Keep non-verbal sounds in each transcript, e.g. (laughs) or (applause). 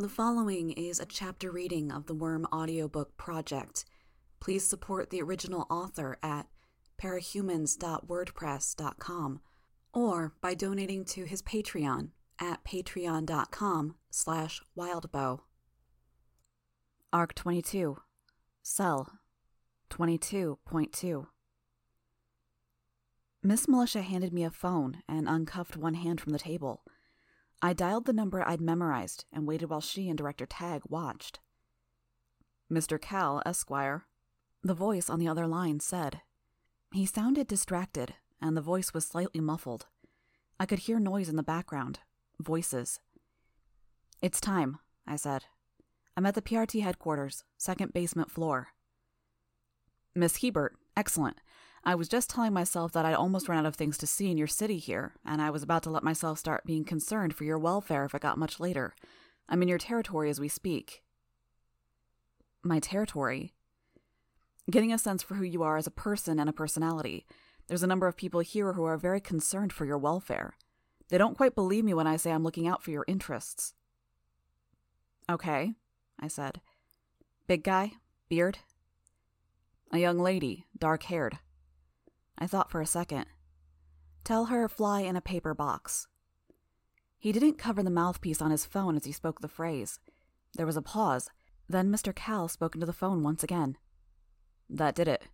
The following is a chapter reading of the Worm audiobook project. Please support the original author at parahumans.wordpress.com or by donating to his Patreon at patreon.com slash wildbow. Arc 22 Cell 22.2 Miss Militia handed me a phone and uncuffed one hand from the table. I dialed the number I'd memorized and waited while she and Director Tagg watched. Mr. Cal, Esquire, the voice on the other line said. He sounded distracted, and the voice was slightly muffled. I could hear noise in the background voices. It's time, I said. I'm at the PRT headquarters, second basement floor. Miss Hebert, excellent. I was just telling myself that I'd almost run out of things to see in your city here, and I was about to let myself start being concerned for your welfare if it got much later. I'm in your territory as we speak. My territory? Getting a sense for who you are as a person and a personality. There's a number of people here who are very concerned for your welfare. They don't quite believe me when I say I'm looking out for your interests. Okay, I said. Big guy? Beard? A young lady, dark haired. I thought for a second. Tell her fly in a paper box. He didn't cover the mouthpiece on his phone as he spoke the phrase. There was a pause. Then Mr. Cal spoke into the phone once again. That did it.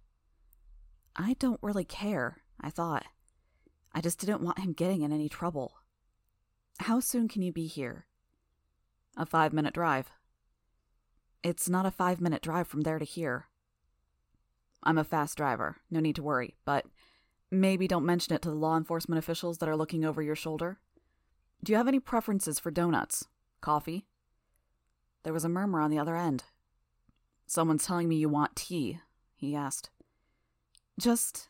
I don't really care, I thought. I just didn't want him getting in any trouble. How soon can you be here? A five minute drive. It's not a five minute drive from there to here. I'm a fast driver, no need to worry, but maybe don't mention it to the law enforcement officials that are looking over your shoulder. Do you have any preferences for donuts? Coffee? There was a murmur on the other end. Someone's telling me you want tea, he asked. Just.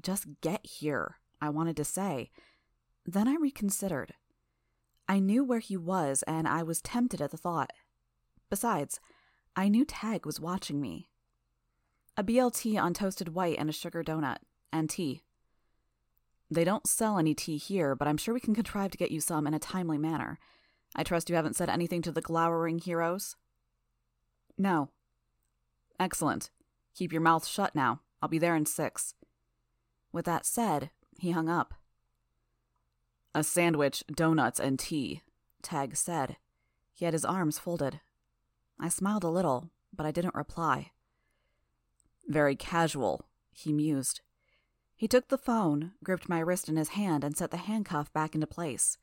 just get here, I wanted to say. Then I reconsidered. I knew where he was, and I was tempted at the thought. Besides, I knew Tagg was watching me. A BLT on toasted white and a sugar donut, and tea. They don't sell any tea here, but I'm sure we can (laughs) contrive to get you some in a timely manner. I trust you haven't said anything to the glowering heroes? No. Excellent. Keep your mouth shut now. I'll be there in six. With that said, he hung up. A sandwich, donuts, and tea, Tagg said. He had his arms folded. I smiled a little, but I didn't reply. Very casual, he mused. He took the phone, gripped my wrist in his hand, and set the handcuff back into place.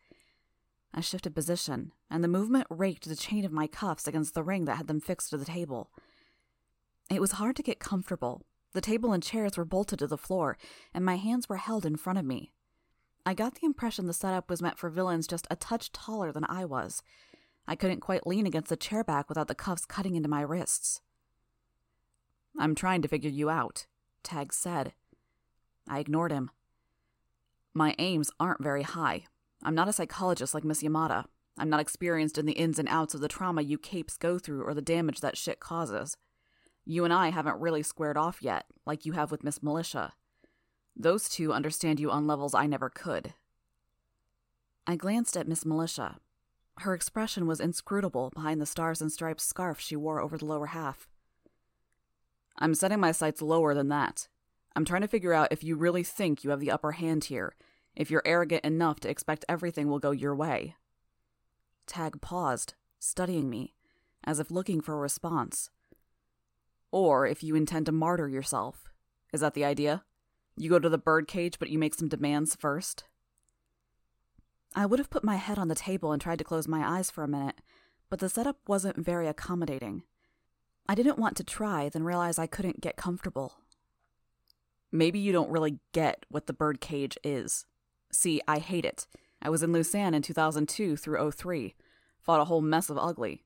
I shifted position, and the movement raked the chain of my cuffs against the ring that had them fixed to the table. It was hard to get comfortable. The table and chairs were bolted to the floor, and my hands were held in front of me. I got the impression the setup was meant for villains just a touch taller than I was. I couldn't quite lean against the chair back without the cuffs cutting into my wrists. I'm trying to figure you out, Tagg said. I ignored him. My aims aren't very high. I'm not a psychologist like Miss Yamada. I'm not experienced in the ins and outs of the trauma you capes go through or the damage that shit causes. You and I haven't really squared off yet, like you have with Miss Militia. Those two understand you on levels I never could. I glanced at Miss Militia. Her expression was inscrutable behind the stars and stripes scarf she wore over the lower half. I'm setting my sights lower than that. I'm trying to figure out if you really think you have the upper hand here, if you're arrogant enough to expect everything will go your way. Tagg paused, studying me, as if looking for a response. Or if you intend to martyr yourself. Is that the idea? You go to the birdcage, but you make some demands first? I would have put my head on the table and tried to close my eyes for a minute, but the setup wasn't very accommodating. I didn't want to try, then realize I couldn't get comfortable. Maybe you don't really get what the birdcage is. See, I hate it. I was in Lausanne in 2002 through 03, fought a whole mess of ugly.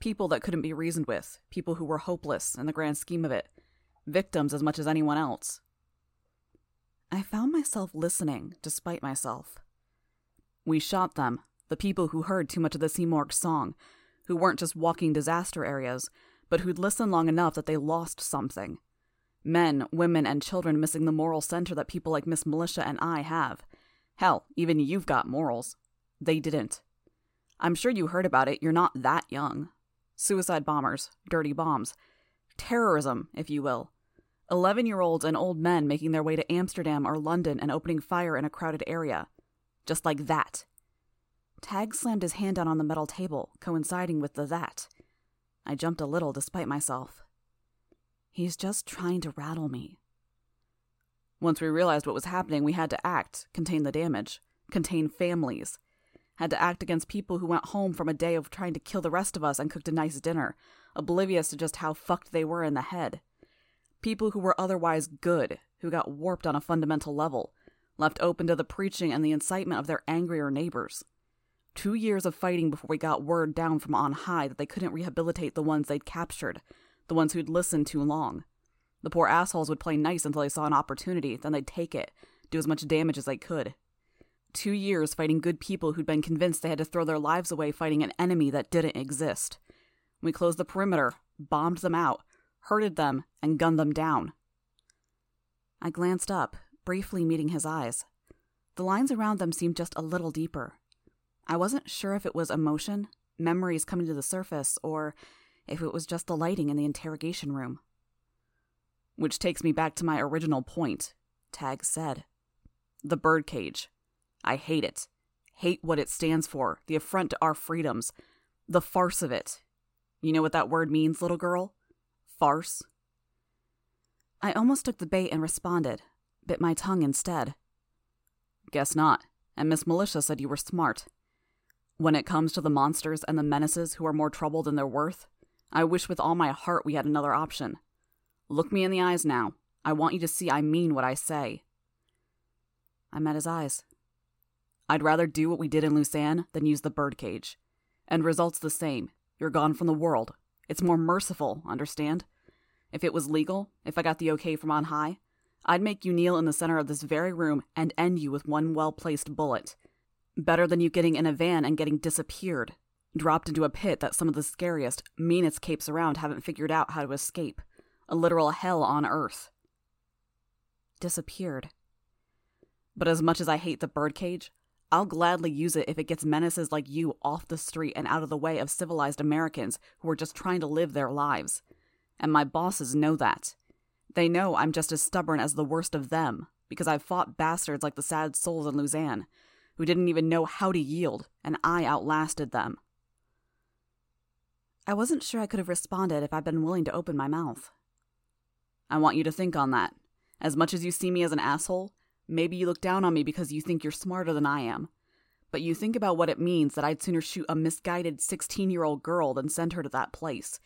People that couldn't be reasoned with, people who were hopeless in the grand scheme of it, victims as much as anyone else. I found myself listening, despite myself. We shot them, the people who heard too much of the Simurgh song, who weren't just walking disaster areas, but who'd listened long enough that they lost something. Men, women, and children missing the moral center that people like Miss Militia and I have. Hell, even you've got morals. They didn't. I'm sure you heard about it, you're not that young. Suicide bombers, dirty bombs, terrorism, if you will. 11 year olds and old men making their way to Amsterdam or London and opening fire in a crowded area. Just like that. Tagg slammed his hand down on the metal table, coinciding with the that. I jumped a little despite myself. He's just trying to rattle me. Once we realized what was happening, we had to act, contain the damage, contain families. Had to act against people who went home from a day of trying to kill the rest of us and cooked a nice dinner, oblivious to just how fucked they were in the head. People who were otherwise good, who got warped on a fundamental level, left open to the preaching and the incitement of their angrier neighbors. Two years of fighting before we got word down from on high that they couldn't rehabilitate the ones they'd captured, the ones who'd listened too long. The poor assholes would play nice until they saw an opportunity, then they'd take it, do as much damage as they could. Two years fighting good people who'd been convinced they had to throw their lives away fighting an enemy that didn't exist. We closed the perimeter, bombed them out, herded them, and gunned them down. I glanced up, briefly meeting his eyes. The lines around them seemed just a little deeper. I wasn't sure if it was emotion, memories coming to the surface, or if it was just the lighting in the interrogation room. Which takes me back to my original point, Tagg said. The birdcage. I hate it. Hate what it stands for, the affront to our freedoms, the farce of it. You know what that word means, little girl? Farce. I almost took the bait and responded, bit my tongue instead. Guess not, and Miss Militia said you were smart. When it comes to the monsters and the menaces who are more trouble than they're worth, I wish with all my heart we had another option. Look me in the eyes now. I want you to see I mean what I say. I met his eyes. I'd rather do what we did in Lausanne than use the birdcage. And results the same. You're gone from the world. It's more merciful, understand? If it was legal, if I got the okay from on high, I'd make you kneel in the center of this very room and end you with one well placed bullet. Better than you getting in a van and getting disappeared, dropped into a pit that some of the scariest, meanest capes around haven't figured out how to escape. A literal hell on earth. Disappeared. But as much as I hate the birdcage, I'll gladly use it if it gets menaces like you off the street and out of the way of civilized Americans who are just trying to live their lives. And my bosses know that. They know I'm just as stubborn as the worst of them, because I've fought bastards like the sad souls in Lausanne, who didn't even know how to yield, and I outlasted them. I wasn't sure I could have responded if I'd been willing to open my mouth. I want you to think on that. As much as you see me as an asshole, maybe you look down on me because you think you're smarter than I am. But you think about what it means that I'd sooner shoot a misguided 16 year old girl than send her to that place.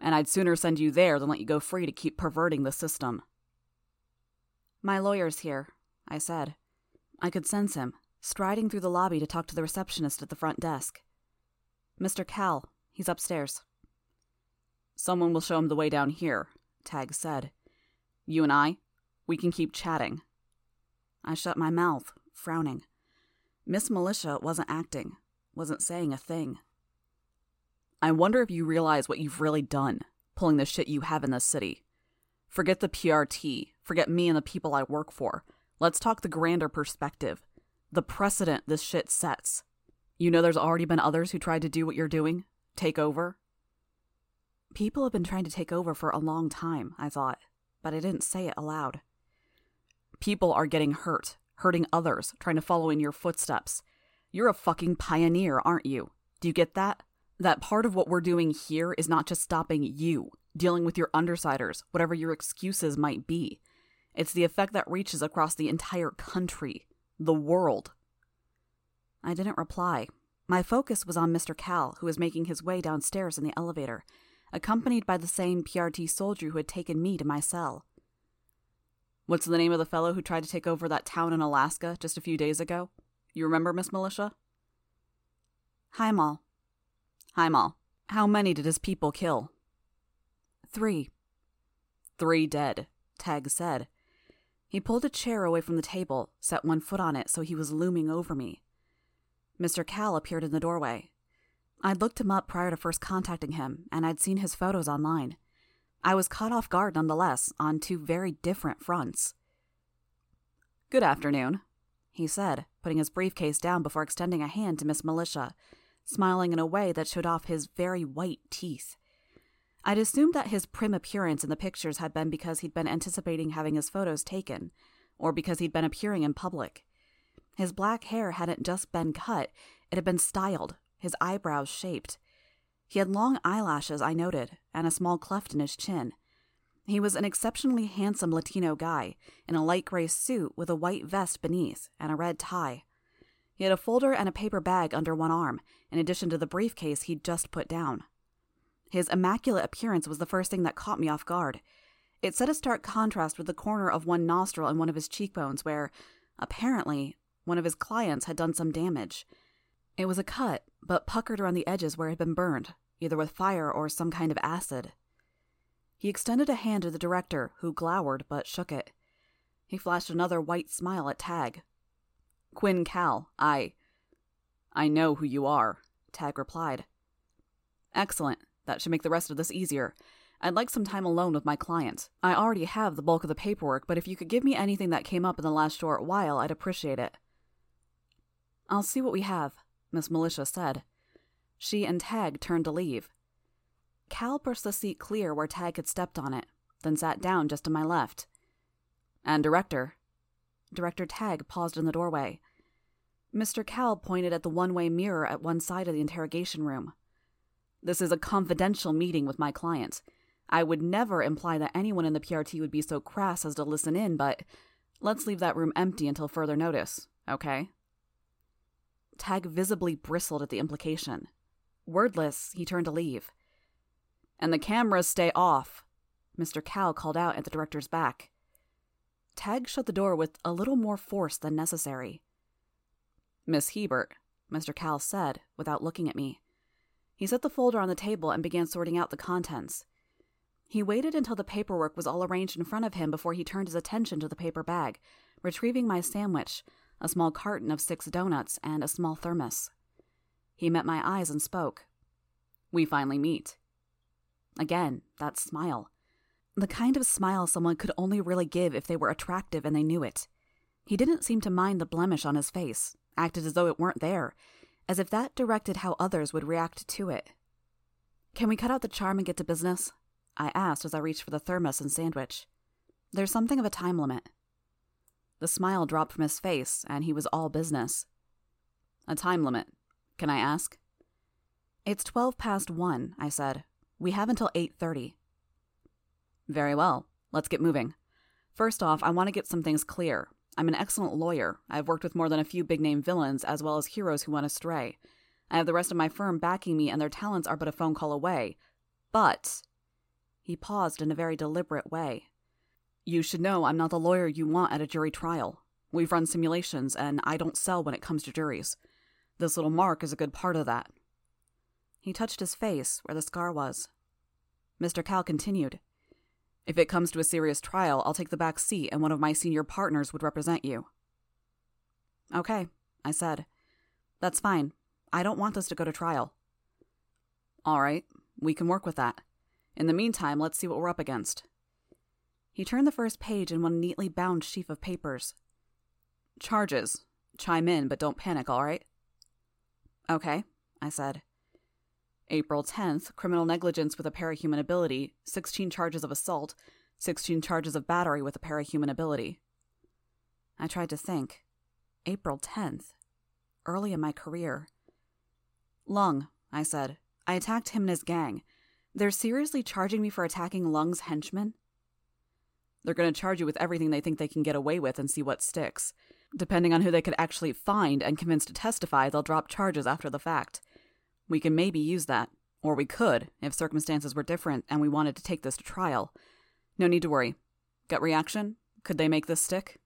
And I'd sooner send you there than let you go free to keep perverting the system. My lawyer's here, I said. I could sense him, striding through the lobby to talk to the receptionist at the front desk. Mr. Cal, he's upstairs. Someone will show him the way down here, Tagg said. You and I, we can keep chatting. I shut my mouth, frowning. Miss Militia wasn't acting, wasn't saying a thing. I wonder if you realize what you've really done, pulling the shit you have in this city. Forget the PRT, forget me and the people I work for. Let's talk the grander perspective, the precedent this shit sets. You know there's already been others who tried to do what you're doing? Take over? People have been trying to take over for a long time, I thought, but I didn't say it aloud. People are getting hurt, hurting others, trying to follow in your footsteps. You're a fucking pioneer, aren't you? Do you get that? That part of what we're doing here is not just stopping you, dealing with your undersiders, whatever your excuses might be. It's the effect that reaches across the entire country, the world. I didn't reply. My focus was on Mr. Cal, who was making his way downstairs in the elevator, accompanied by the same PRT soldier who had taken me to my cell. What's the name of the fellow who tried to take over that town in Alaska just a few days ago? You remember, Miss Militia? Highmall. Highmall. How many did his people kill? Three. Three dead, Tagg said. He pulled a chair away from the table, set one foot on it so he was looming over me. Mr. Cal appeared in the doorway. I'd looked him up prior to first contacting him, and I'd seen his photos online. I was caught off guard nonetheless, on two very different fronts. Good afternoon, he said, putting his briefcase down before extending a hand to Miss Militia, smiling in a way that showed off his very white teeth. I'd assumed that his prim appearance in the pictures had been because he'd been anticipating having his photos taken, or because he'd been appearing in public. His black hair hadn't just been cut, it had been styled, his eyebrows shaped. He had long eyelashes, I noted, and a small cleft in his chin. He was an exceptionally handsome Latino guy, in a light gray suit with a white vest beneath and a red tie. He had a folder and a paper bag under one arm, in addition to the briefcase he'd just put down. His immaculate appearance was the first thing that caught me off guard. It set a stark contrast with the corner of one nostril and one of his cheekbones, where, apparently, one of his clients had done some damage. It was a cut, but puckered around the edges where it had been burned, either with fire or some kind of acid. He extended a hand to the director, who glowered but shook it. He flashed another white smile at Tagg. Quinn Calle, I. I know who you are, Tagg replied. Excellent. That should make the rest of this easier. I'd like some time alone with my client. I already have the bulk of the paperwork, but if you could give me anything that came up in the last short while, I'd appreciate it. I'll see what we have, Miss Militia said. She and Tagg turned to leave. Cal brushed the seat clear where Tagg had stepped on it, then sat down just to my left. And Director. Director Tagg paused in the doorway. Mr. Cal pointed at the one way mirror at one side of the interrogation room. This is a confidential meeting with my client. I would never imply that anyone in the PRT would be so crass as to listen in, but let's leave that room empty until further notice, okay? Tagg visibly bristled at the implication. Wordless, he turned to leave. And the cameras stay off, Mr. Cal called out at the director's back. Tagg shut the door with a little more force than necessary. Miss Hebert, Mr. Cal said, without looking at me. He set the folder on the table and began sorting out the contents. He waited until the paperwork was all arranged in front of him before he turned his attention to the paper bag, retrieving my sandwich, a small carton of six donuts, and a small thermos. He met my eyes and spoke. We finally meet. Again, that smile. The kind of smile someone could only really give if they were attractive and they knew it. He didn't seem to mind the blemish on his face, acted as though it weren't there, as if that directed how others would react to it. Can we cut out the charm and get to business? I asked as I reached for the thermos and sandwich. There's something of a time limit. The smile dropped from his face, and he was all business. A time limit. Can I ask? It's twelve past one, I said. We have until eight thirty. Very well. Let's get moving. First off, I want to get some things clear. I'm an excellent lawyer. I've worked with more than a few big name villains, as well as heroes who went astray. I have the rest of my firm backing me, and their talents are but a phone call away. But. He paused in a very deliberate way. You should know I'm not the lawyer you want at a jury trial. We've run simulations, and I don't sell when it comes to juries. This little mark is a good part of that. He touched his face, where the scar was. Mr. Cal continued. If it comes to a serious trial, I'll take the back seat and one of my senior partners would represent you. Okay, I said. That's fine. I don't want this to go to trial. All right, we can work with that. In the meantime, let's see what we're up against. He turned the first page in one neatly bound sheaf of papers. Charges. Chime in, but don't panic, all right? Okay, I said. April 10th, criminal negligence with a parahuman ability, 16 charges of assault, 16 charges of battery with a parahuman ability. I tried to think. April 10th. Early in my career. Lung, I said. I attacked him and his gang. They're seriously charging me for attacking Lung's henchmen? They're going to charge you with everything they think they can get away with and see what sticks. Depending on who they could actually find and convince to testify, they'll drop charges after the fact. We can maybe use that. Or we could, if circumstances were different and we wanted to take this to trial. No need to worry. Gut reaction? Could they make this stick?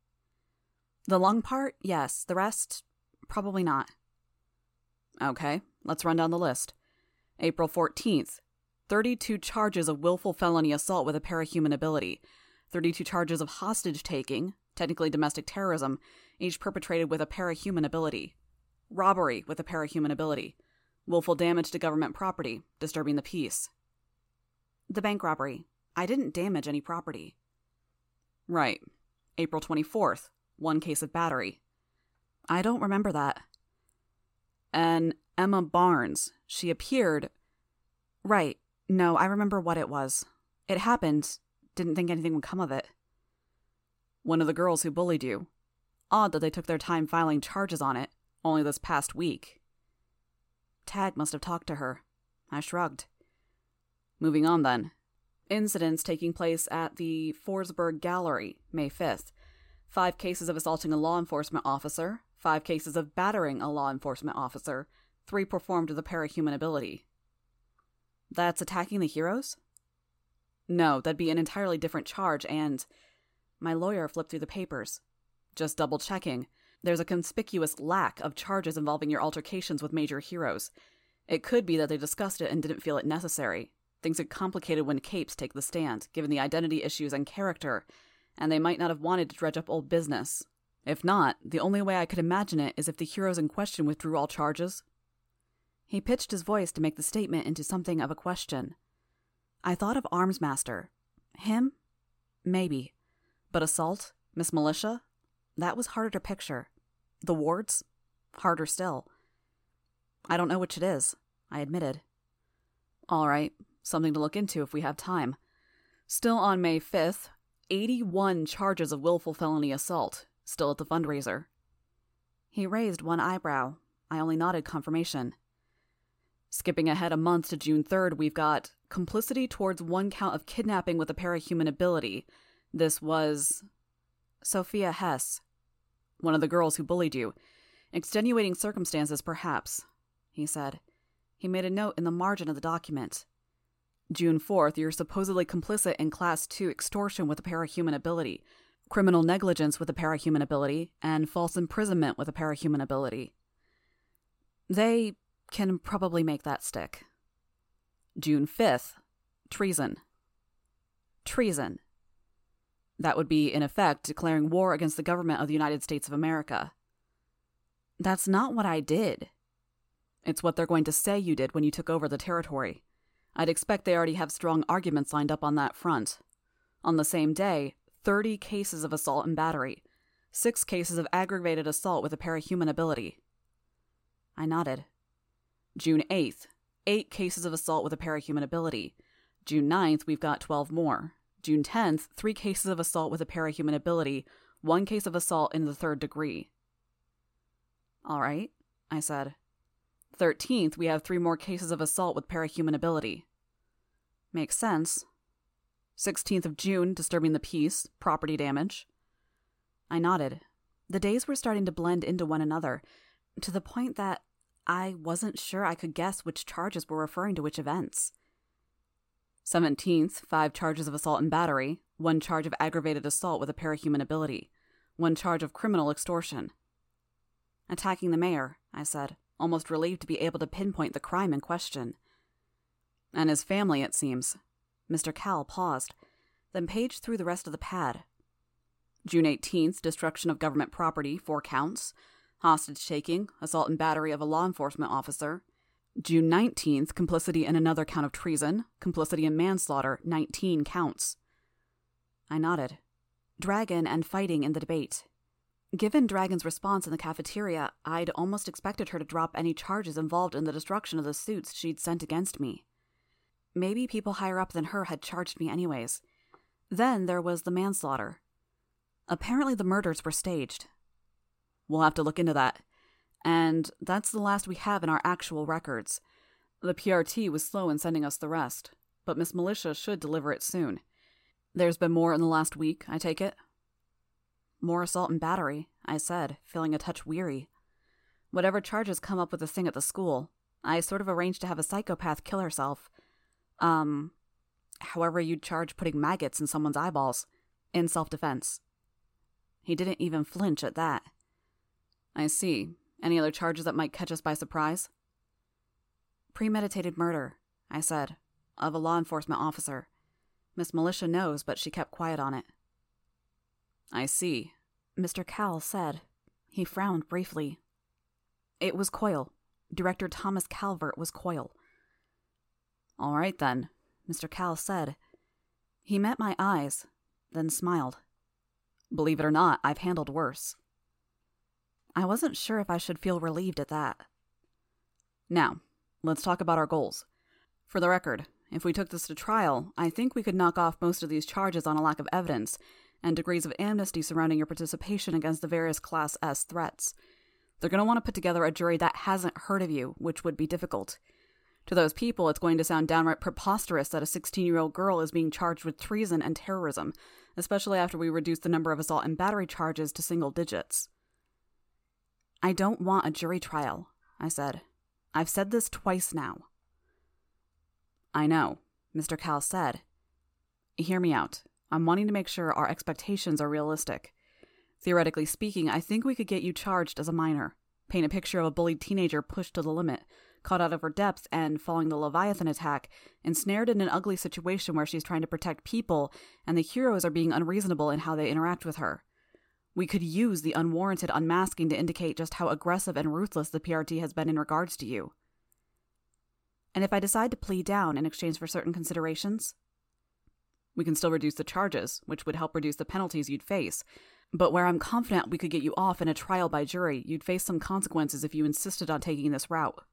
The lung part, yes. The rest, probably not. Okay, let's run down the list. April 14th, 32 charges of willful felony assault with a parahuman ability, 32 charges of hostage taking, technically domestic terrorism, each perpetrated with a parahuman ability, robbery with a parahuman ability, Willful damage to government property, disturbing the peace. The bank robbery. I didn't damage any property. Right. April 24th. One case of battery. I don't remember that. And Emma Barnes. She appeared. Right. No, I remember what it was. It happened. Didn't think anything would come of it. One of the girls who bullied you. Odd that they took their time filing charges on it, only this past week. Tagg must have talked to her. I shrugged. Moving on then. Incidents taking place at the Forsberg Gallery, May 5th. Five cases of assaulting a law enforcement officer, five cases of battering a law enforcement officer, three performed with a parahuman ability. That's attacking the heroes? No, that'd be an entirely different charge, and. My lawyer flipped through the papers. Just double checking. There's a conspicuous lack of charges involving your altercations with major heroes. It could be that they discussed it and didn't feel it necessary. Things get complicated when capes take the stand, given the identity issues and character, and they might not have wanted to dredge up old business. If not, the only way I could imagine it is if the heroes in question withdrew all charges. He pitched his voice to make the statement into something of a question. I thought of Armsmaster. Him? Maybe. But assault? Miss Militia? That was harder to picture. The wards? Harder still. I don't know which it is, I admitted. All right, something to look into if we have time. Still on May 5th, 81 charges of willful felony assault, still at the fundraiser. He raised one eyebrow. I only nodded confirmation. Skipping ahead a month to June 3rd, we've got complicity towards one count of kidnapping with a parahuman ability. This was. Sophia Hess, one of the girls who bullied you. Extenuating circumstances, perhaps, he said. He made a note in the margin of the document. June 4th, you're supposedly complicit in Class 2 extortion with a parahuman ability, criminal negligence with a parahuman ability, and false imprisonment with a parahuman ability. They can probably make that stick. June 5th, treason. Treason. That would be, in effect, declaring war against the government of the United States of America. That's not what I did. It's what they're going to say you did when you took over the territory. I'd expect they already have strong arguments lined up on that front. On the same day, 30 cases of assault and battery, 6 cases of aggravated assault with a parahuman ability. I nodded. June 8th, 8 cases of assault with a parahuman ability. June 9th, we've got 12 more. June 10th, 3 cases of assault with a parahuman ability, 1 case of assault in the third degree. All right, I said. 13th, we have three more cases of assault with parahuman ability. Makes sense. 16th of June, disturbing the peace, property damage. I nodded. The days were starting to blend into one another, to the point that I wasn't sure I could guess which charges were referring to which events. 17th, five charges of assault and battery, one charge of aggravated assault with a parahuman ability, one charge of criminal extortion. Attacking the mayor, I said almost relieved to be able to pinpoint the crime in question. And his family, it seems. Mr. Cal paused, then paged through the rest of the pad. June 18th, destruction of government property, four counts. Hostage taking, assault and battery of a law enforcement officer. June 19th, complicity in another count of treason, complicity in manslaughter, 19 counts. I nodded. Dragon and fighting in the debate. Given Dragon's response in the cafeteria, I'd almost expected her to drop any charges involved in the destruction of the suits she'd sent against me. Maybe people higher up than her had charged me anyways. Then there was the manslaughter. Apparently, the murders were staged. We'll have to look into that. And that's the last we have in our actual records. The PRT was slow in sending us the rest, but Miss Militia should deliver it soon. There's been more in the last week, I take it? More assault and battery, I said, feeling a touch weary. Whatever charges come up with the thing at the school, I sort of arranged to have a psychopath kill herself. Um, however you'd charge putting maggots in someone's eyeballs, in self defense. He didn't even flinch at that. I see. Any other charges that might catch us by surprise? Premeditated murder, I said, of a law enforcement officer. Miss Militia knows, but she kept quiet on it. I see, Mr. Cal said. He frowned briefly. It was Coil. Director Thomas Calvert was Coil. All right, then, Mr. Cal said. He met my eyes, then smiled. Believe it or not, I've handled worse. I wasn't sure if I should feel relieved at that. Now, let's talk about our goals. For the record, if we took this to trial, I think we could knock off most of these charges on a lack of evidence and degrees of amnesty surrounding your participation against the various Class S threats. They're going to want to put together a jury that hasn't heard of you, which would be difficult. To those people, it's going to sound downright preposterous that a 16 year old girl is being charged with treason and terrorism, especially after we reduce the number of assault and battery charges to single digits. I don't want a jury trial, I said. I've said this twice now. I know, Mr. Cal said. Hear me out. I'm wanting to make sure our expectations are realistic. Theoretically speaking, I think we could get you charged as a minor. Paint a picture of a bullied teenager pushed to the limit, caught out of her depth, and, following the Leviathan attack, ensnared in an ugly situation where she's trying to protect people, and the heroes are being unreasonable in how they interact with her. We could use the unwarranted unmasking to indicate just how aggressive and ruthless the PRT has been in regards to you. And if I decide to plead down in exchange for certain considerations? We can still reduce the charges, which would help reduce the penalties you'd face, but where I'm confident we could get you off in a trial by jury, you'd face some consequences if you insisted on taking this route.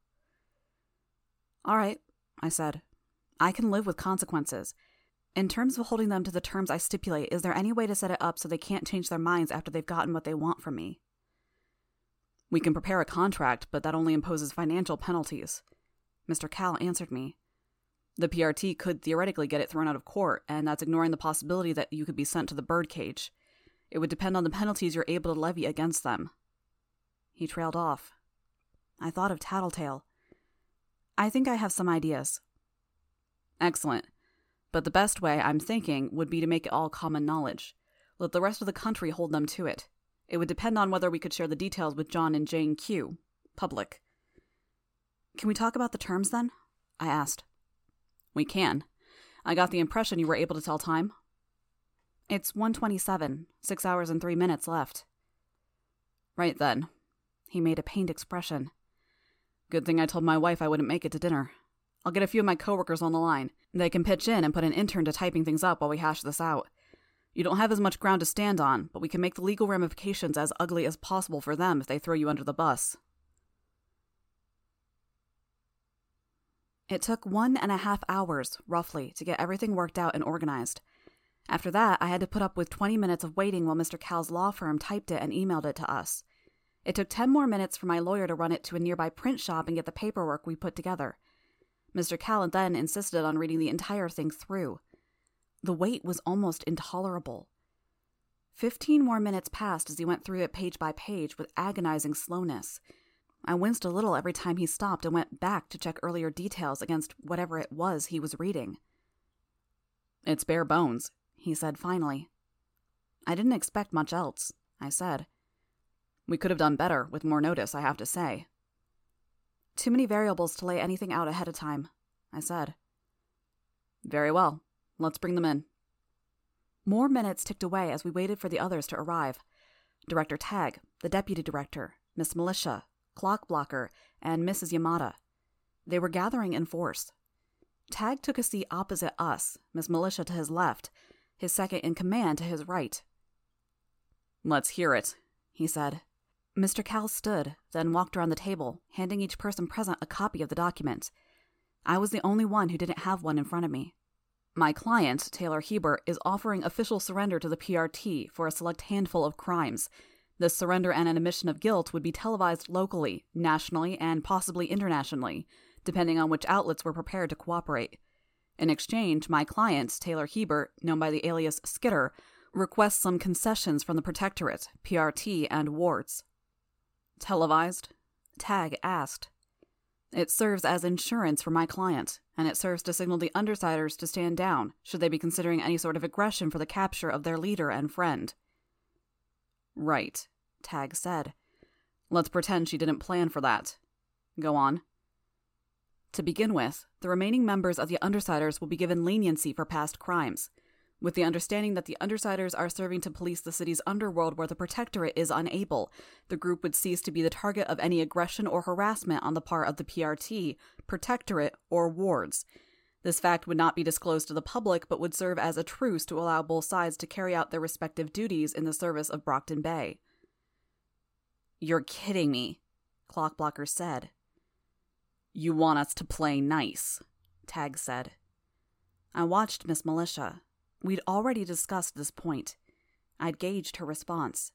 All right, I said. I can live with consequences. In terms of holding them to the terms I stipulate, is there any way to set it up so they can't change their minds after they've gotten what they want from me? We can prepare a contract, but that only imposes financial penalties. Mr. Cal answered me. The PRT could theoretically get it thrown out of court, and that's ignoring the possibility that you could be sent to the birdcage. It would depend on the penalties you're able to levy against them. He trailed off. I thought of Tattletale. I think I have some ideas. Excellent. But the best way, I'm thinking, would be to make it all common knowledge. Let the rest of the country hold them to it. It would depend on whether we could share the details with John and Jane Q. Public. Can we talk about the terms then? I asked. We can. I got the impression you were able to tell time. It's 127, six hours and three minutes left. Right then. He made a pained expression. Good thing I told my wife I wouldn't make it to dinner. I'll get a few of my coworkers on the line. They can pitch in and put an intern to typing things up while we hash this out. You don't have as much ground to stand on, but we can make the legal ramifications as ugly as possible for them if they throw you under the bus. It took one and a half hours, roughly, to get everything worked out and organized. After that, I had to put up with 20 minutes of waiting while Mr. Cal's law firm typed it and emailed it to us. It took 10 more minutes for my lawyer to run it to a nearby print shop and get the paperwork we put together. Mr. Cal then insisted on reading the entire thing through. The wait was almost intolerable. Fifteen more minutes passed as he went through it page by page with agonizing slowness. I winced a little every time he stopped and went back to check earlier details against whatever it was he was reading. It's bare bones, he said finally. I didn't expect much else, I said. We could have done better, with more notice, I have to say. Too many variables to lay anything out ahead of time, I said. Very well. Let's bring them in. More minutes ticked away as we waited for the others to arrive. Director Tagg, the deputy director, Miss Militia, Clock Blocker, and Mrs. Yamada. They were gathering in force. Tagg took a seat opposite us, Miss Militia to his left, his second in command to his right. Let's hear it, he said. Mr. Cal stood, then walked around the table, handing each person present a copy of the document. I was the only one who didn't have one in front of me. My client, Taylor Hebert, is offering official surrender to the PRT for a select handful of crimes. This surrender and an admission of guilt would be televised locally, nationally, and possibly internationally, depending on which outlets were prepared to cooperate. In exchange, my client, Taylor Hebert, known by the alias Skitter, requests some concessions from the Protectorate, PRT, and wards. Televised? Tagg asked. It serves as insurance for my client, and it serves to signal the undersiders to stand down should they be considering any sort of aggression for the capture of their leader and friend. Right, Tagg said. Let's pretend she didn't plan for that. Go on. To begin with, the remaining members of the Undersiders will be given leniency for past crimes, with the understanding that the Undersiders are serving to police the city's underworld where the Protectorate is unable. The group would cease to be the target of any aggression or harassment on the part of the PRT, Protectorate, or wards. This fact would not be disclosed to the public, but would serve as a truce to allow both sides to carry out their respective duties in the service of Brockton Bay. You're kidding me, Clockblocker said. You want us to play nice, Tag said. I watched Miss Militia. We'd already discussed this point. I'd gauged her response.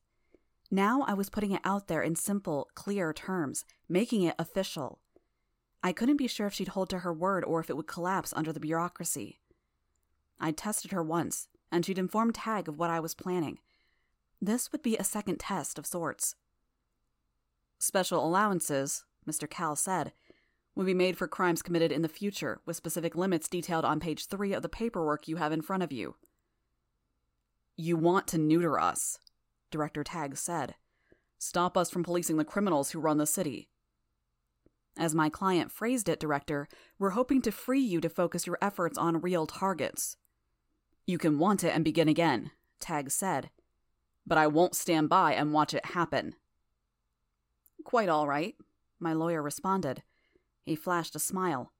Now I was putting it out there in simple, clear terms, making it official. I couldn't be sure if she'd hold to her word or if it would collapse under the bureaucracy. I'd tested her once, and she'd informed Tagg of what I was planning. This would be a second test of sorts. Special allowances, Mr. Cal said, would be made for crimes committed in the future, with specific limits detailed on page three of the paperwork you have in front of you. You want to neuter us, Director Tagg said. Stop us from policing the criminals who run the city. As my client phrased it, Director, we're hoping to free you to focus your efforts on real targets. You can want it and begin again, Tagg said. But I won't stand by and watch it happen. Quite all right, my lawyer responded. He flashed a smile.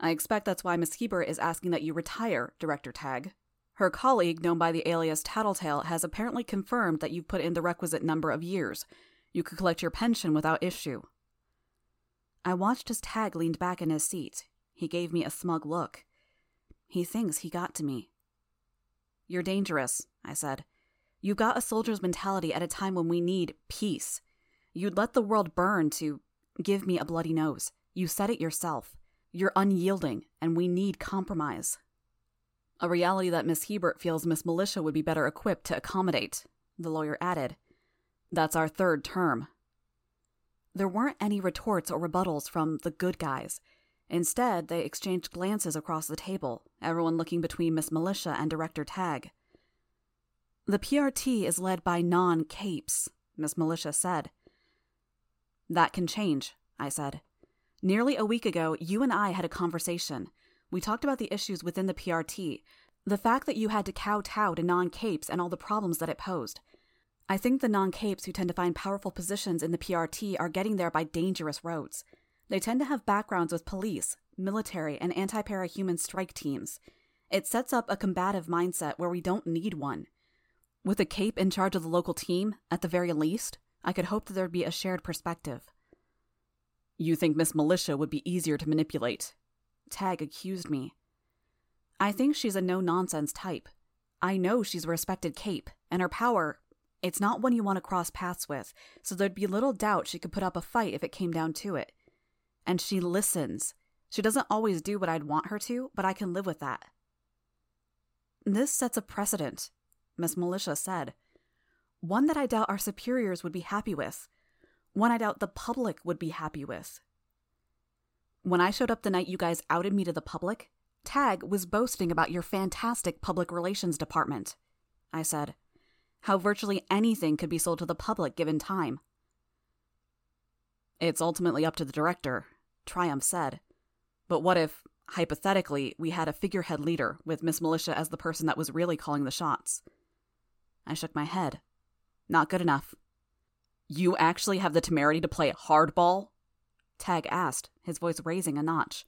I expect that's why Miss Hebert is asking that you retire, Director Tagg. Her colleague, known by the alias Tattletale, has apparently confirmed that you've put in the requisite number of years. You could collect your pension without issue. I watched as Tagg leaned back in his seat. He gave me a smug look. He thinks he got to me. You're dangerous, I said. You got a soldier's mentality at a time when we need peace. You'd let the world burn to give me a bloody nose. You said it yourself. You're unyielding, and we need compromise. A reality that Miss Hebert feels Miss Militia would be better equipped to accommodate, the lawyer added. That's our third term. There weren't any retorts or rebuttals from the good guys. Instead, they exchanged glances across the table, everyone looking between Miss Militia and Director Tagg. The PRT is led by non capes, Miss Militia said. That can change, I said. Nearly a week ago, you and I had a conversation. We talked about the issues within the PRT, the fact that you had to kowtow to non capes and all the problems that it posed. I think the non capes who tend to find powerful positions in the PRT are getting there by dangerous roads. They tend to have backgrounds with police, military, and anti parahuman strike teams. It sets up a combative mindset where we don't need one. With a cape in charge of the local team, at the very least, I could hope that there'd be a shared perspective. You think Miss Militia would be easier to manipulate? Tagg accused me. I think she's a no nonsense type. I know she's a respected cape, and her power, it's not one you want to cross paths with, so there'd be little doubt she could put up a fight if it came down to it. And she listens. She doesn't always do what I'd want her to, but I can live with that. This sets a precedent, Miss Militia said. One that I doubt our superiors would be happy with. One I doubt the public would be happy with. When I showed up the night you guys outed me to the public, Tagg was boasting about your fantastic public relations department. I said how virtually anything could be sold to the public given time. It's ultimately up to the director, Triumph said. But what if, hypothetically, we had a figurehead leader, with Miss Militia as the person that was really calling the shots? I shook my head. Not good enough. You actually have the temerity to play hardball? Tagg asked, his voice raising a notch.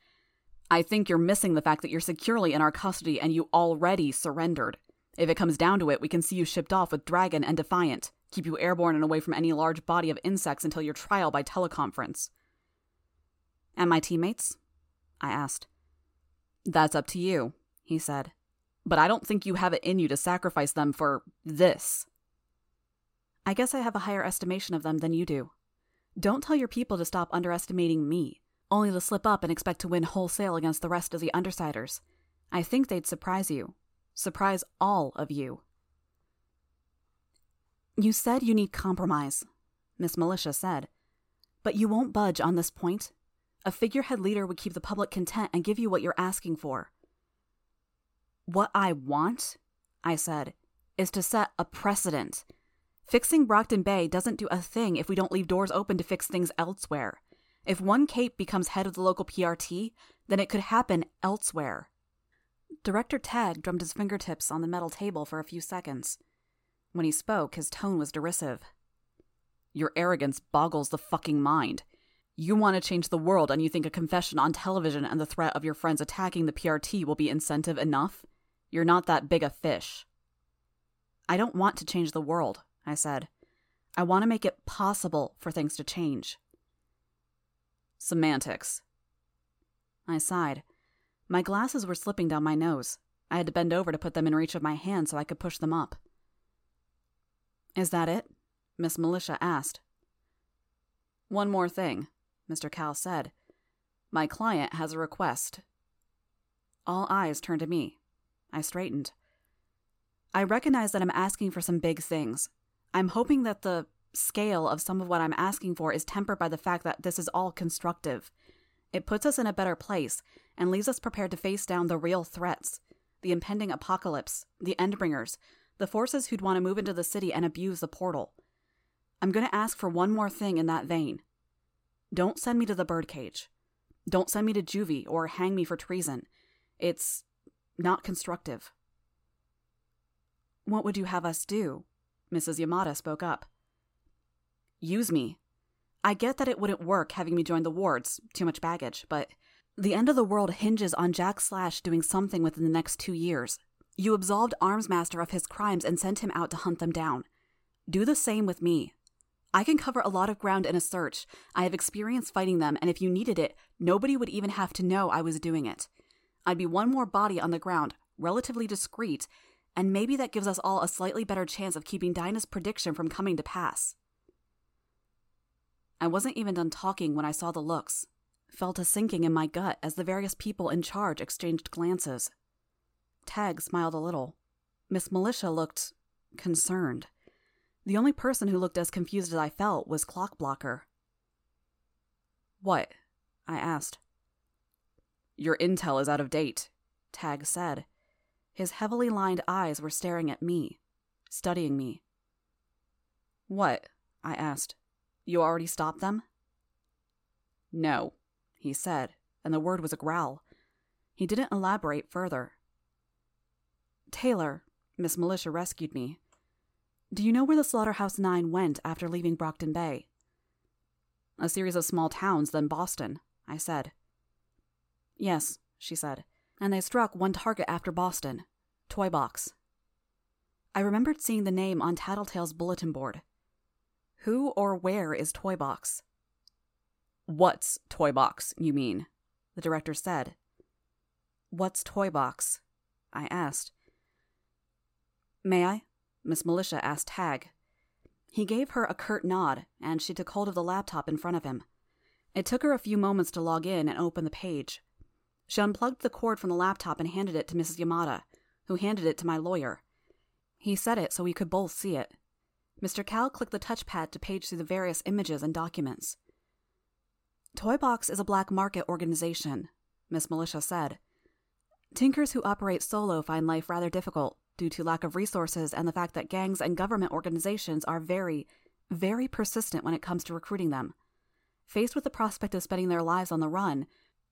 I think you're missing the fact that you're securely in our custody and you already surrendered. If it comes down to it, we can see you shipped off with Dragon and Defiant, keep you airborne and away from any large body of insects until your trial by teleconference. And my teammates? I asked. That's up to you, he said. But I don't think you have it in you to sacrifice them for this. I guess I have a higher estimation of them than you do. Don't tell your people to stop underestimating me, only to slip up and expect to win wholesale against the rest of the Undersiders. I think they'd surprise you, surprise all of you. You said you need compromise, Miss Militia said. But you won't budge on this point. A figurehead leader would keep the public content and give you what you're asking for. What I want, I said, is to set a precedent. Fixing Brockton Bay doesn't do a thing if we don't leave doors open to fix things elsewhere. If one Cape becomes head of the local PRT, then it could happen elsewhere. Director Tagg drummed his fingertips on the metal table for a few seconds. When he spoke, his tone was derisive. Your arrogance boggles the fucking mind. You want to change the world, and you think a confession on television and the threat of your friends attacking the PRT will be incentive enough? You're not that big a fish. I don't want to change the world, I said. I want to make it possible for things to change. Semantics, I sighed. My glasses were slipping down my nose. I had to bend over to put them in reach of my hand so I could push them up. Is that it? Miss Militia asked. One more thing, Mr. Cal said. My client has a request. All eyes turned to me. I straightened. I recognize that I'm asking for some big things. I'm hoping that the scale of some of what I'm asking for is tempered by the fact that this is all constructive. It puts us in a better place and leaves us prepared to face down the real threats the impending apocalypse, the Endbringers, the forces who'd want to move into the city and abuse the portal. I'm going to ask for one more thing in that vein. Don't send me to the birdcage. Don't send me to juvie or hang me for treason. It's not constructive. What would you have us do? Mrs. Yamada spoke up. Use me. I get that it wouldn't work having me join the wards, too much baggage, but the end of the world hinges on Jack Slash doing something within the next two years. You absolved Armsmaster of his crimes and sent him out to hunt them down. Do the same with me. I can cover a lot of ground in a search. I have experience fighting them, and if you needed it, nobody would even have to know I was doing it. I'd be one more body on the ground, relatively discreet, and maybe that gives us all a slightly better chance of keeping Dinah's prediction from coming to pass. I wasn't even done talking when I saw the looks, felt a sinking in my gut as the various people in charge exchanged glances. Tagg smiled a little. Miss Militia looked concerned. The only person who looked as confused as I felt was Clockblocker. What? I asked. Your intel is out of date, Tagg said. His heavily lined eyes were staring at me, studying me. What? I asked. You already stopped them? No, he said, and the word was a growl. He didn't elaborate further. Taylor, Miss Militia rescued me. Do you know where the Slaughterhouse Nine went after leaving Brockton Bay? A series of small towns, then Boston, I said. Yes, she said and they struck one target after Boston Toybox. I remembered seeing the name on Tattletale's bulletin board. Who or where is Toybox? What's Toybox, you mean? The director said. What's Toybox? I asked. May I? Miss Militia asked Tagg. He gave her a curt nod, and she took hold of the laptop in front of him. It took her a few moments to log in and open the page. She unplugged the cord from the laptop and handed it to Mrs. Yamada, who handed it to my lawyer. He said it so we could both see it. Mr. Calle clicked the touchpad to page through the various images and documents. Toybox is a black market organization, Miss Militia said. Tinkers who operate solo find life rather difficult due to lack of resources and the fact that gangs and government organizations are very, very persistent when it comes to recruiting them. Faced with the prospect of spending their lives on the run,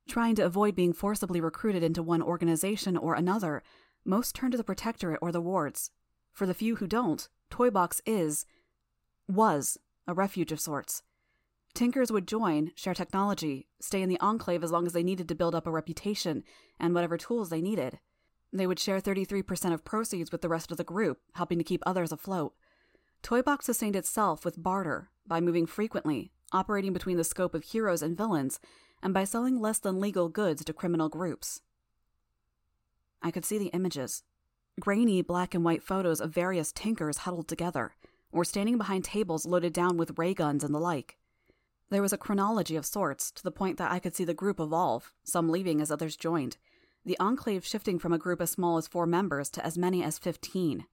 Trying to avoid being forcibly recruited into one organization or another, most turn to the Protectorate or the wards. For the few who don't, Toybox is, was, a refuge of sorts. Tinkers would join, share technology, stay in the Enclave as long as they needed to build up a reputation and whatever tools they needed. They would share 33% of proceeds with the rest of the group, helping to keep others afloat. Toybox sustained itself with barter by moving frequently, operating between the scope of heroes and villains, and by selling less than legal goods to criminal groups. I could see the images grainy black and white photos of various tinkers huddled together, or standing behind tables loaded down with ray guns and the like. There was a chronology of sorts, to the point that I could see the group evolve, some leaving as others joined, the Enclave shifting from a group as small as four members to as many as fifteen.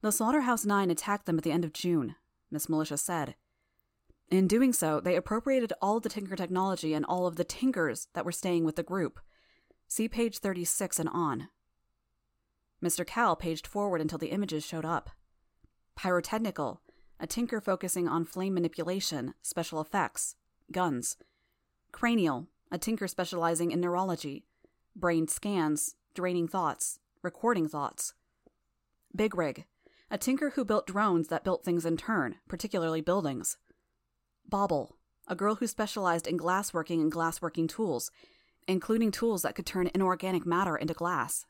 The Slaughterhouse Nine attacked them at the end of June, Miss Militia said, in doing so, they appropriated all the Tinker technology and all of the Tinkers that were staying with the group. See page 36 and on. Mr. Calle paged forward until the images showed up. Pyrotechnical, a Tinker focusing on flame manipulation, special effects, guns. Cranial, a Tinker specializing in neurology, brain scans, draining thoughts, recording thoughts. Big Rig, a Tinker who built drones that built things in turn, particularly buildings. Bauble, a girl who specialized in glassworking and glassworking tools, including tools that could turn inorganic matter into glass.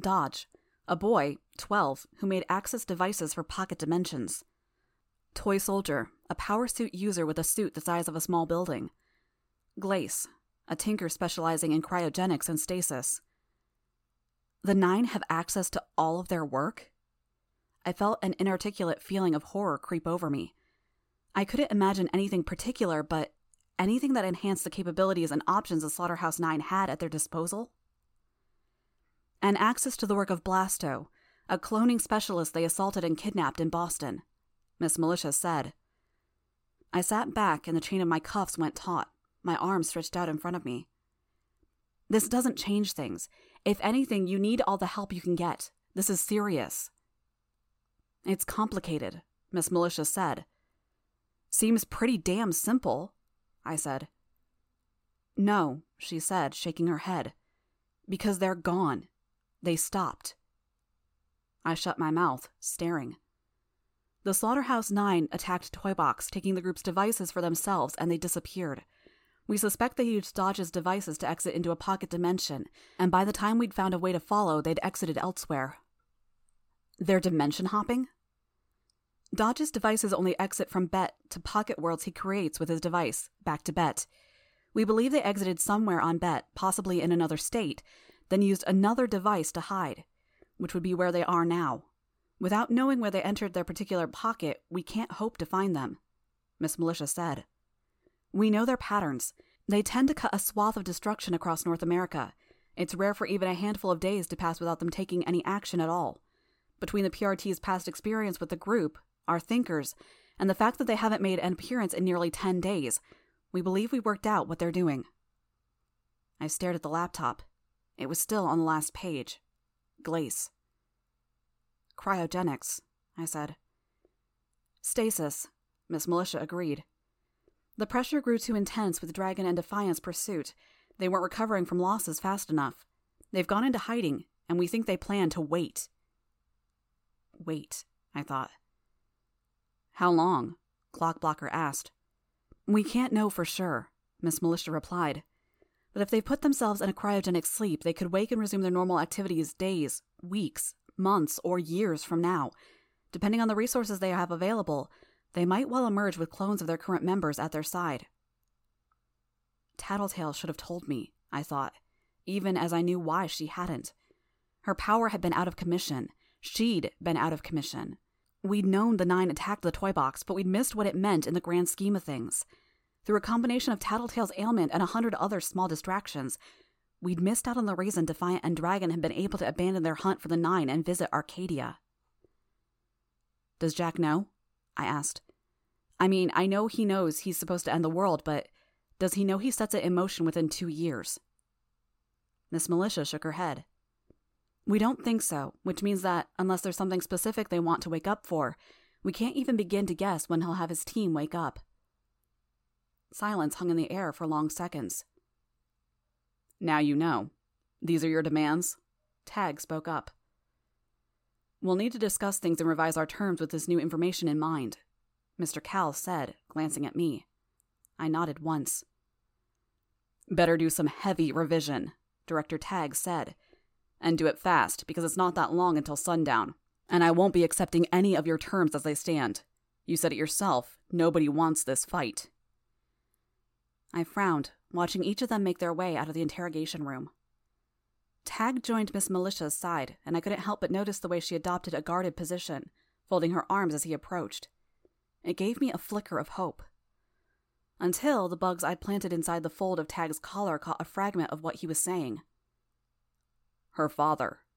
Dodge, a boy, 12, who made access devices for pocket dimensions. Toy Soldier, a power suit user with a suit the size of a small building. Glace, a tinker specializing in cryogenics and stasis. The Nine have access to all of their work? I felt an inarticulate feeling of horror creep over me. I couldn't imagine anything particular, but anything that enhanced the capabilities and options the Slaughterhouse Nine had at their disposal? And access to the work of Blasto, a cloning specialist they assaulted and kidnapped in Boston, Miss Militia said. I sat back and the chain of my cuffs went taut, my arms stretched out in front of me. This doesn't change things. If anything, you need all the help you can get. This is serious. It's complicated, Miss Militia said. Seems pretty damn simple, I said. No, she said, shaking her head. Because they're gone. They stopped. I shut my mouth, staring. The Slaughterhouse Nine attacked Toybox, taking the group's devices for themselves, and they disappeared. We suspect they used Dodge's devices to exit into a pocket dimension, and by the time we'd found a way to follow, they'd exited elsewhere. They're dimension hopping? Dodge's devices only exit from Bet to pocket worlds he creates with his device, back to Bet. We believe they exited somewhere on Bet, possibly in another state, then used another device to hide, which would be where they are now. Without knowing where they entered their particular pocket, we can't hope to find them, Miss Militia said. We know their patterns. They tend to cut a swath of destruction across North America. It's rare for even a handful of days to pass without them taking any action at all. Between the PRT's past experience with the group, our thinkers, and the fact that they haven't made an appearance in nearly 10 days, we believe we worked out what they're doing. I stared at the laptop. It was still on the last page. Glace. Cryogenics, I said. Stasis, Miss Militia agreed. The pressure grew too intense with Dragon and Defiant's pursuit. They weren't recovering from losses fast enough. They've gone into hiding, and we think they plan to wait. Wait, I thought. How long? Clockblocker asked. We can't know for sure, Miss Militia replied. But if they put themselves in a cryogenic sleep, they could wake and resume their normal activities days, weeks, months, or years from now. Depending on the resources they have available, they might well emerge with clones of their current members at their side. Tattletale should have told me, I thought, even as I knew why she hadn't. Her power had been out of commission. She'd been out of commission. We'd known the Nine attacked the toy box, but we'd missed what it meant in the grand scheme of things. Through a combination of Tattletale's ailment and a hundred other small distractions, we'd missed out on the reason Defiant and Dragon had been able to abandon their hunt for the Nine and visit Arcadia. Does Jack know? I asked. I mean, I know he knows he's supposed to end the world, but does he know he sets it in motion within two years? Miss Militia shook her head. We don't think so, which means that, unless there's something specific they want to wake up for, we can't even begin to guess when he'll have his team wake up. Silence hung in the air for long seconds. Now you know. These are your demands? Tagg spoke up. We'll need to discuss things and revise our terms with this new information in mind, Mr. Calle said, glancing at me. I nodded once. Better do some heavy revision, Director Tagg said. And do it fast, because it's not that long until sundown. And I won't be accepting any of your terms as they stand. You said it yourself nobody wants this fight. I frowned, watching each of them make their way out of the interrogation room. Tagg joined Miss Militia's side, and I couldn't help but notice the way she adopted a guarded position, folding her arms as he approached. It gave me a flicker of hope. Until the bugs I'd planted inside the fold of Tagg's collar caught a fragment of what he was saying. Her father,